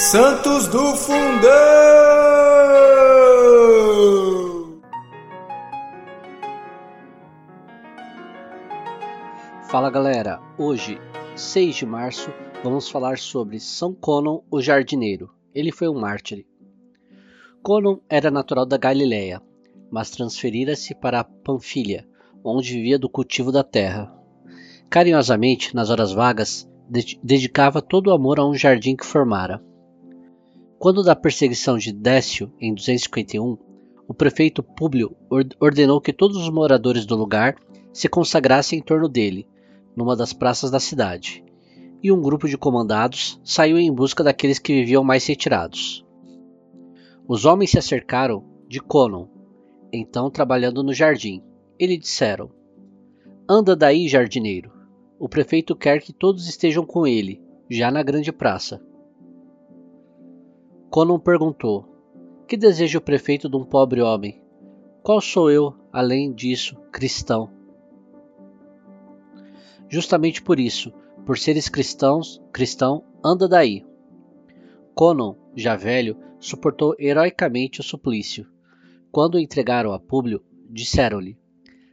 Santos do Fundão! Fala galera, hoje, 6 de março, vamos falar sobre São Conon o Jardineiro. Ele foi um mártir. Conon era natural da Galileia, mas transferira-se para Panfilha, onde vivia do cultivo da terra. Carinhosamente, nas horas vagas, dedicava todo o amor a um jardim que formara. Quando da perseguição de Décio, em 251, o prefeito Públio ordenou que todos os moradores do lugar se consagrassem em torno dele, numa das praças da cidade, e um grupo de comandados saiu em busca daqueles que viviam mais retirados. Os homens se acercaram de Conon, então trabalhando no jardim, e lhe disseram: Anda daí, jardineiro. O prefeito quer que todos estejam com ele, já na grande praça. Conan perguntou: Que deseja o prefeito de um pobre homem? Qual sou eu, além disso, cristão? Justamente por isso, por seres cristãos, cristão, anda daí. Conan, já velho, suportou heroicamente o suplício. Quando o entregaram a Públio, disseram-lhe: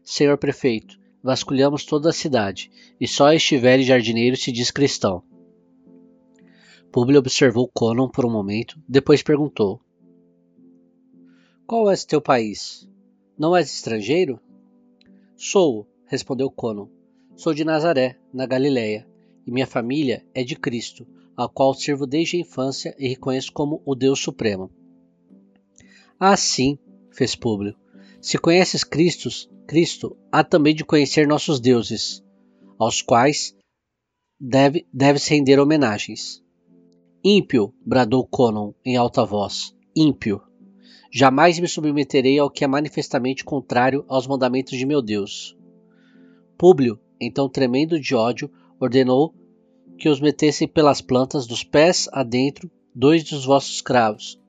Senhor prefeito, vasculhamos toda a cidade, e só este velho jardineiro se diz cristão. Públio observou Conon por um momento, depois perguntou: Qual é teu país? Não és estrangeiro? Sou, respondeu Conon. Sou de Nazaré, na Galiléia, e minha família é de Cristo, ao qual sirvo desde a infância e reconheço como o Deus Supremo. Ah, sim, fez Públio. Se conheces Cristo, Cristo, há também de conhecer nossos deuses, aos quais deve, deve-se render homenagens. Ímpio, bradou Conon em alta voz, ímpio. Jamais me submeterei ao que é manifestamente contrário aos mandamentos de meu Deus. Públio, então tremendo de ódio, ordenou que os metessem pelas plantas dos pés adentro dois dos vossos cravos,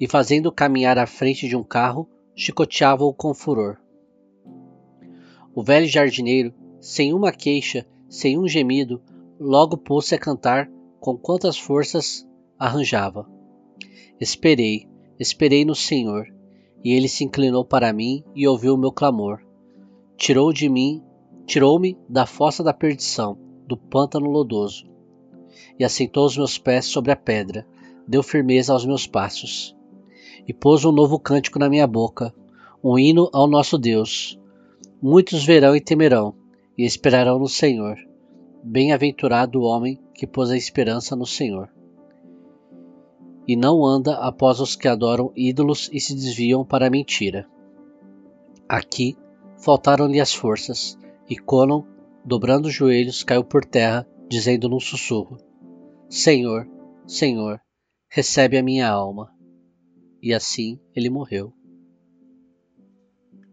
e fazendo caminhar à frente de um carro, chicoteava-o com furor. O velho jardineiro, sem uma queixa, sem um gemido, logo pôs-se a cantar com quantas forças arranjava. Esperei, esperei no Senhor, e ele se inclinou para mim e ouviu o meu clamor. Tirou de mim, tirou-me da fossa da perdição, do pântano lodoso, e assentou os meus pés sobre a pedra, deu firmeza aos meus passos e pôs um novo cântico na minha boca, um hino ao nosso Deus. Muitos verão e temerão, e esperarão no Senhor. Bem-aventurado o homem que pôs a esperança no Senhor. E não anda após os que adoram ídolos e se desviam para a mentira. Aqui faltaram-lhe as forças, e Conon, dobrando os joelhos, caiu por terra, dizendo num sussurro: Senhor, Senhor, recebe a minha alma e assim ele morreu.